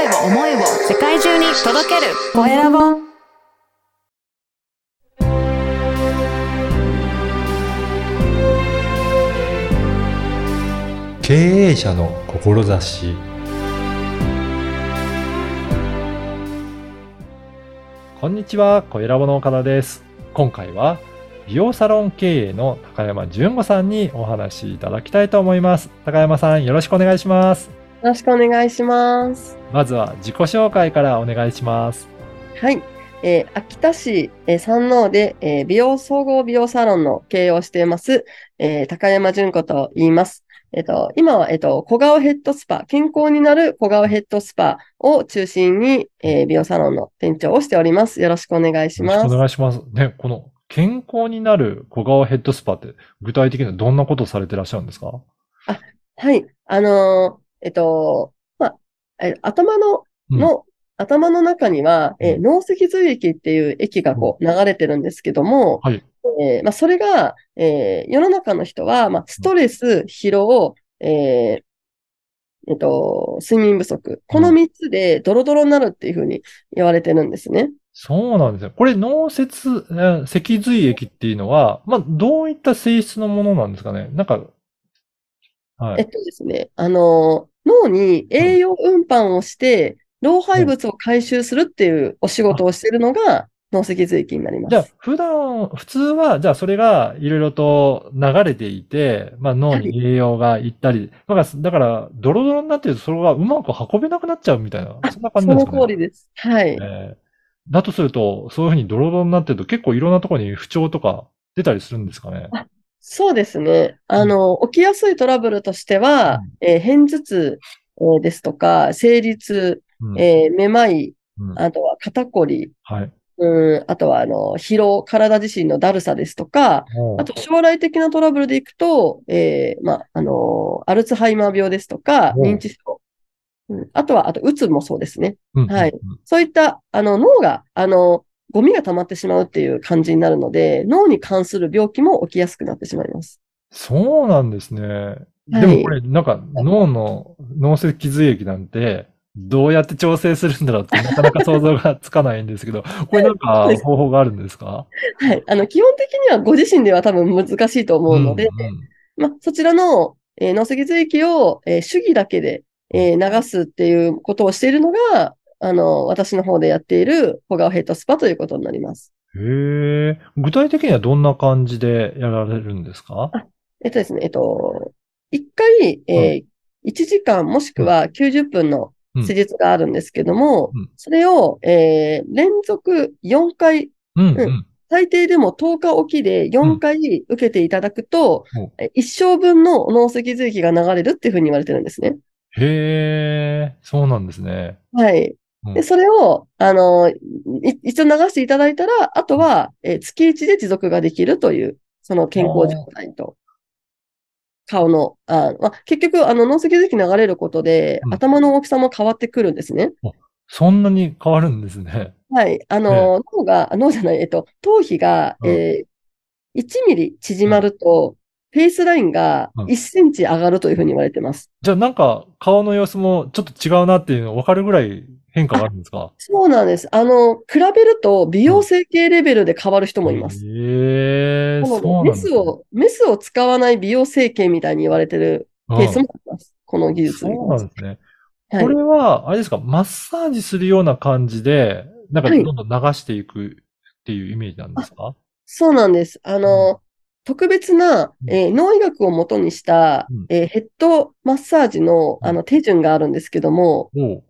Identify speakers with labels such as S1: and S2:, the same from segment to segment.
S1: 声を思いを世界中に届けるコエラボ
S2: 経営者の志こんにちは、小ラボの岡田です。今回は美容サロン経営の高山純子さんにお話しいただきたいと思います。高山さん、よろしくお願いします。
S3: よろしくお願いします。
S2: まずは自己紹介からお願いします。
S3: はい。えー秋田市、えー山王で、えー美容総合美容サロンの経営をしています、えー高山純子と言います。えっ、と、今は、えっ、と、小顔ヘッドスパ、健康になる小顔ヘッドスパを中心に、えー美容サロンの店長をしております。よろしくお願いします
S2: よろしくお。願いします。ね、この健康になる小顔ヘッドスパって具体的にはどんなことをされてらっしゃるんですか？
S3: はい。あのーえっ、と、まあ、えー頭の、
S2: うん
S3: の、頭の中には、え脳脊髄液っていう液がこう流れてるんですけども、
S2: はい。
S3: えーまあ、それが、えー世の中の人は、まあ、ストレス、疲労、えーえっと、睡眠不足。この3つでドロドロになるっていうふうに言われてるんですね。
S2: そうなんですね。これ脳節、えー脊髄液っていうのは、まあ、どういった性質のものなんですかね？なんか、はい。
S3: えっとですね、あのー脳に栄養運搬をして、老廃物を回収するっていうお仕事をしているのが脳脊髄液になりま
S2: じゃあ
S3: す。、
S2: 普段、普通は、じゃあそれがいろいろと流れていて、まあ脳に栄養がいったり、だから、だからドロドロになってるとそれがうまく運べなくなっちゃうみたいな、そんな感じですかね？
S3: 通りです。はい。
S2: えーだとすると、そういうふうにドロドロになってると結構いろんなところに不調とか出たりするんですかね？
S3: そうですね。あの、起きやすいトラブルとしては、えー片頭痛、えーですとか、生理痛、
S2: うん。
S3: えーめまい、
S2: うん。
S3: あとは肩こり、
S2: はい。
S3: うん、あとはあの、疲労、体自身のだるさですとか、あと将来的なトラブルでいくと、えーまあ、あのアルツハイマー病ですとか、認知症、うん、あとは、あと、うつもそうですね。
S2: うん
S3: はい
S2: うん。うん
S3: そういった、あの、脳が、あの、ゴミが溜まってしまうっていう感じになるので、脳に関する病気も起きやすくなってしまいます。
S2: そうなんですね。
S3: はい
S2: でもこれ、なんか脳の脳脊髄液なんて、どうやって調整するんだろうってなかなか想像がつかないんですけど、これなんか方法があるんですか？
S3: はい。あの、基本的にはご自身では多分難しいと思うので、
S2: んん
S3: まあ、そちらの、えー脳脊髄液を、えー手技だけで、えー流すっていうことをしているのが、あの、私の方でやっている小顔ヘッドスパということになります。
S2: へえ。具体的にはどんな感じでやられるんですか？
S3: えっとですね、えっと、一回、えー1時間もしくは90分の施術があるんですけども、
S2: うん
S3: それを、えー連続4回、
S2: うんう。
S3: うん最低でも10日おきで4回受けていただくと、
S2: うん
S3: え一生分の脳脊髄液が流れるっていうふうに言われてるんですね。
S2: へえ、そうなんですね。
S3: はい。
S2: うん。
S3: で、それを、あの、い一度流していただいたら、あとは、えー月1で持続ができるという、その健康状態と、顔の、あまあ、結局、あの、脳脊髄液流れることで、
S2: うん。
S3: 頭の大きさも変わってくるんですね。
S2: そんなに変わるんですね。
S3: はい。あの、脳が、あ脳じゃない、えっと、頭皮が、
S2: うん。
S3: えー1ミリ縮まると、フェイスラインが
S2: うん
S3: 1センチ上がるというふうに言われてます。
S2: じゃあなんか顔の様子もちょっと違うなっていうの分かるぐらい変化があるんですか？
S3: そうなんです。あの、比べると、美容整形レベルで変わる人もいます。
S2: へえ、
S3: な
S2: そう
S3: メ
S2: なんですね
S3: スを、メスを使わない美容整形みたいに言われてるケースもあります。この技術
S2: そう
S3: に
S2: なんですね。
S3: はい
S2: これは、あれですか、マッサージするような感じで、なんか
S3: はい
S2: どんどん流していくっていうイメージなんですか？
S3: そうなんです。あの、特別な、えー脳医学をもとにした、
S2: うん
S3: えーヘッドマッサージの、あの手順があるんですけども、
S2: おう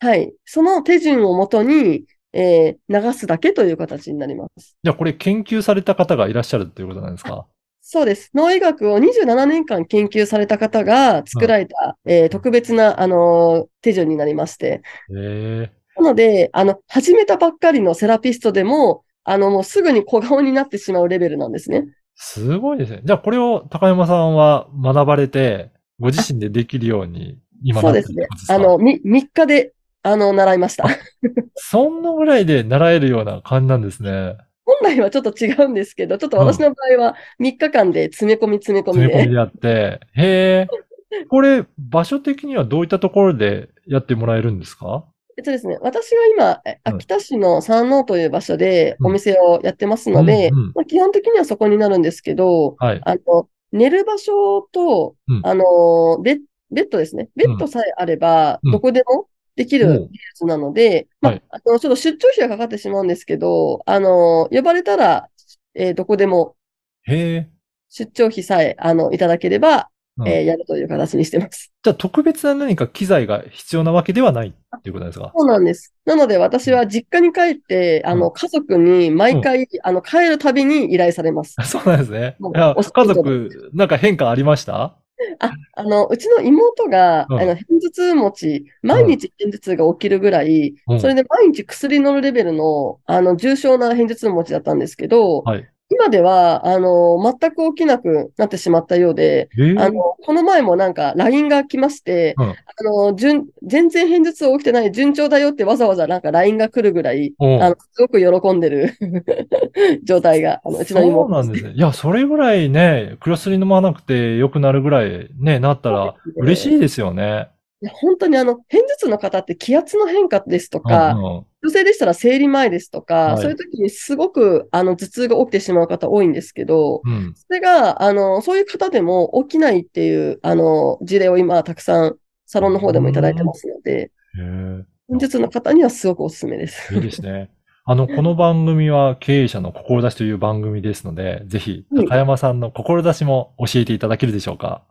S3: はい。その手順をもとに、えー流すだけという形になります。
S2: じゃあこれ研究された方がいらっしゃるっていうことなんですか？
S3: そうです。脳医学を27年間研究された方が作られた、えー特別な、あのー手順になりまして。なので、あの、始めたばっかりのセラピストでも、あの、もうすぐに小顔になってしまうレベルなんですね。
S2: すごいですね。じゃあこれを高山さんは学ばれて、ご自身でできるように今
S3: そうですねあの、み、3日で、あの、習いました。
S2: そんなぐらいで習えるような感じなんですね。
S3: 本来はちょっと違うんですけど、ちょっと私の場合は3日間で詰め込み詰め込みで
S2: 詰め込みでやって。へえ。これ、場所的にはどういったところでやってもらえるんですか？
S3: えっとですね、私は今、秋田市の山王という場所で
S2: うん。
S3: お店をやってますので、
S2: うんうん
S3: まあ、基本的にはそこになるんですけど、
S2: はい。
S3: あの、寝る場所と、
S2: うん。
S3: あの、ベッ、ベッドですね。ベッドさえあれば、
S2: うん。
S3: どこでもでき
S2: うん。
S3: る技術なので、まあ
S2: はい。
S3: あの、ちょっと出張費がかかってしまうんですけど、あの、呼ばれたら、えーどこでも。出張費さえ、あの、いただければ、
S2: うん
S3: えーやるという形にしてます。
S2: じゃあ特別な何か機材が必要なわけではないっていうことですか？
S3: そうなんです。なので私は実家に帰って、あの、家族に毎回、あの、帰るたびに依頼されます。
S2: そうなんですね。家
S3: 事
S2: 族、なんか変化ありました？
S3: あ、あの、うちの妹が、
S2: うん
S3: あの、片頭痛持ち、毎日片頭痛が起きるぐらい、
S2: うん
S3: それで毎日薬飲むレベルの、あの、重症な片頭痛持ちだったんですけど、
S2: はい。
S3: 今では、あの、全く起きなくなってしまったようで、
S2: ええ
S3: あの、この前もなんか LINE が来まして、
S2: うん。
S3: あの、順、全然片頭痛起きてない、順調だよってわざわざなんか LINE が来るぐらい、
S2: う。ん
S3: あの、すごく喜んでる 状態が、あの、うちの
S2: そう
S3: 妹
S2: なんですね。いや、それぐらいね、薬飲まなくて良くなるぐらいね、なったら嬉しいですよね。
S3: いや本当にあの、片頭痛の方って気圧の変化ですと
S2: うん
S3: か、
S2: うん
S3: 女性でしたら生理前ですとか、
S2: はい
S3: そういう時にすごくあの頭痛が起きてしまう方多いんですけど、
S2: うん。
S3: それが、あの、そういう方でも起きないっていう、あの、事例を今たくさんサロンの方でもいただいてますので、
S2: へえ
S3: 片頭痛の方にはすごくおすすめです。
S2: いいですね。あの、この番組は経営者の志という番組ですので、ぜひ、
S3: はい
S2: 高山さんの志も教えていただけるでしょうか？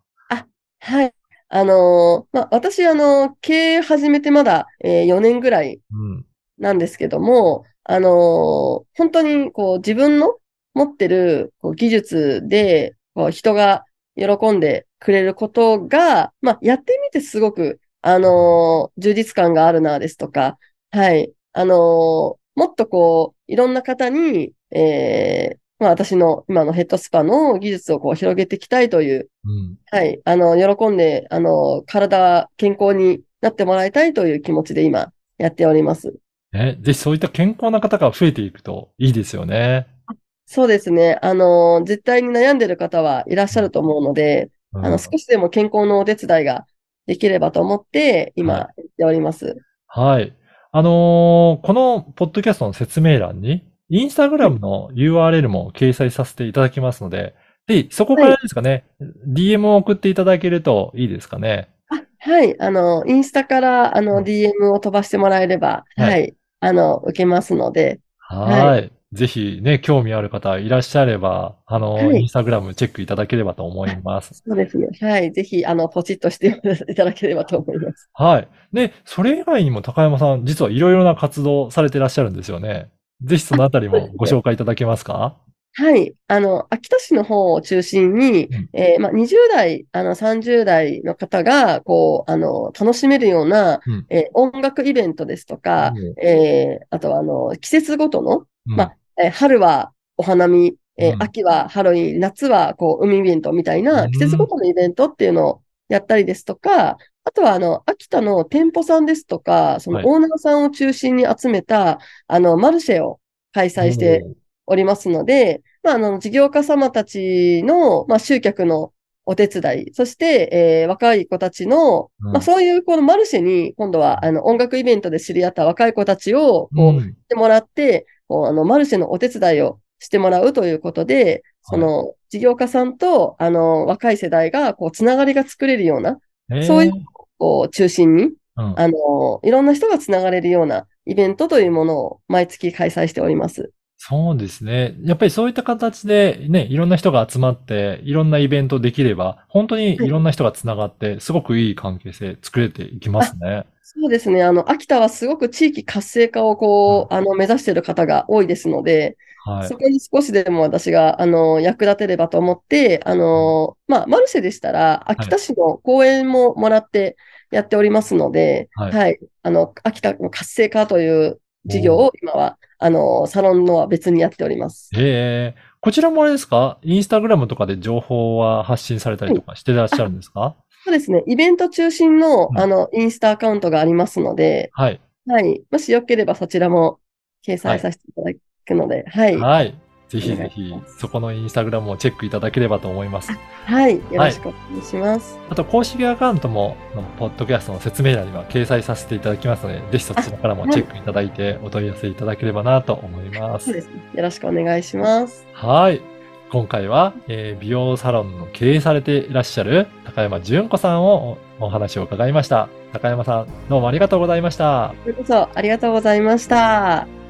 S3: はい。あのまあ、私、あの、経営始めてまだ、えー4年ぐらい
S2: うん。
S3: なんですけども、あの本当にこう自分の持ってるこう技術でこう人が喜んでくれることが、まあ、やってみてすごく、あの充実感があるなですとか、はい。あのもっとこう、いろんな方に、えーまあ、私の今のヘッドスパの技術をこう広げていきたいという、
S2: うん。
S3: はい。あの、喜んで、あの、体、健康になってもらいたいという気持ちで今やっております。
S2: ね、ぜひそういった健康な方が増えていくといいですよね。
S3: そうですね。あの、絶対に悩んでる方はいらっしゃると思うので、
S2: うん
S3: あの、少しでも健康のお手伝いができればと思って、今、
S2: は
S3: やっております。
S2: はい。あのーこのポッドキャストの説明欄に、インスタグラムの URL も掲載させていただきますので、ぜひそこからですかね、DM を送っていただけるといいですかね。
S3: あ、はい。あの、インスタから、あの、
S2: うん
S3: DM を飛ばしてもらえれば、
S2: はい
S3: はい。あの、受けますので、
S2: はい。ぜひね、興味ある方いらっしゃれば、あの、
S3: はい
S2: インスタグラムチェックいただければと思います。
S3: そうですね。はい。ぜひ、あの、ポチッとしていただければと思います。
S2: はい。で、それ以外にも高山さん、実はいろいろな活動されてらっしゃるんですよね。ぜひそのあたりもご紹介いただけますか？
S3: はい。あの、秋田市の方を中心に、
S2: うん。
S3: えーまあ、20代、あの、30代の方が、こう、あの、楽しめるような、
S2: うん。
S3: えー音楽イベントですとか、
S2: うん。
S3: えーあとは、あの、季節ごとの、
S2: うん。
S3: まあえー春はお花見、え秋はハロウィン、夏は、こう、海イベントみたいな、
S2: うん。
S3: 季節ごとのイベントっていうのをやったりですとか、あとは、あの、秋田の店舗さんですとか、その
S2: はい。
S3: オーナーさんを中心に集めた、あの、マルシェを開催しておりますので、まあ、あの、事業家様たちの、まあ、集客のお手伝い、そして、えー若い子たちの、
S2: うん。
S3: まあ、そういうこのマルシェに、今度は、あの、音楽イベントで知り合った若い子たちを、こう、
S2: うん。
S3: してもらって、こう、あの、マルシェのお手伝いをしてもらうということで、その、事業家さんと、あの、若い世代が、こう、つながりが作れるような、そういうこう、中心に、
S2: うん。
S3: あの、いろんな人がつながれるようなイベントというものを毎月開催しております。
S2: そうですね。やっぱりそういった形でね、いろんな人が集まって、いろんなイベントできれば、本当にいろんな人がつながって、すごくいい関係性作れていきますね。
S3: そうですね。あの、秋田はすごく地域活性化をこう、あの、目指している方が多いですので、
S2: はい
S3: そ。こに少しでも私が、あの、役立てればと思って、あの、まあ、マルシェでしたら、秋田市の講演ももらってやっておりますので、
S2: はい
S3: はい。あの、秋田の活性化という事業を今は、あの、サロンのは別にやっております。
S2: ええこちらもあれですか？インスタグラムとかで情報は発信されたりとかしてらっしゃるんですか？
S3: そうですね。イベント中心の
S2: う、ん
S3: あの、インスタアカウントがありますので、
S2: はい。
S3: はい。もしよければそちらも掲載させていただくので、はい。
S2: はい。ぜひぜひ、そこのインスタグラムをチェックいただければと思います。
S3: はい。よろしくお願いします。
S2: あと、公式アカウントも、ポッドキャストの説明欄には掲載させていただきますので、ぜひそちらからもチェックいただいて、お問い合わせいただければなと思います。
S3: そうですね。よろしくお願いします。
S2: はい。今回は、えー美容サロンの経営されていらっしゃる高山純子さんをおお話を伺いました。高山さん、どうもありがとうございました。
S3: それこそありがとうございました。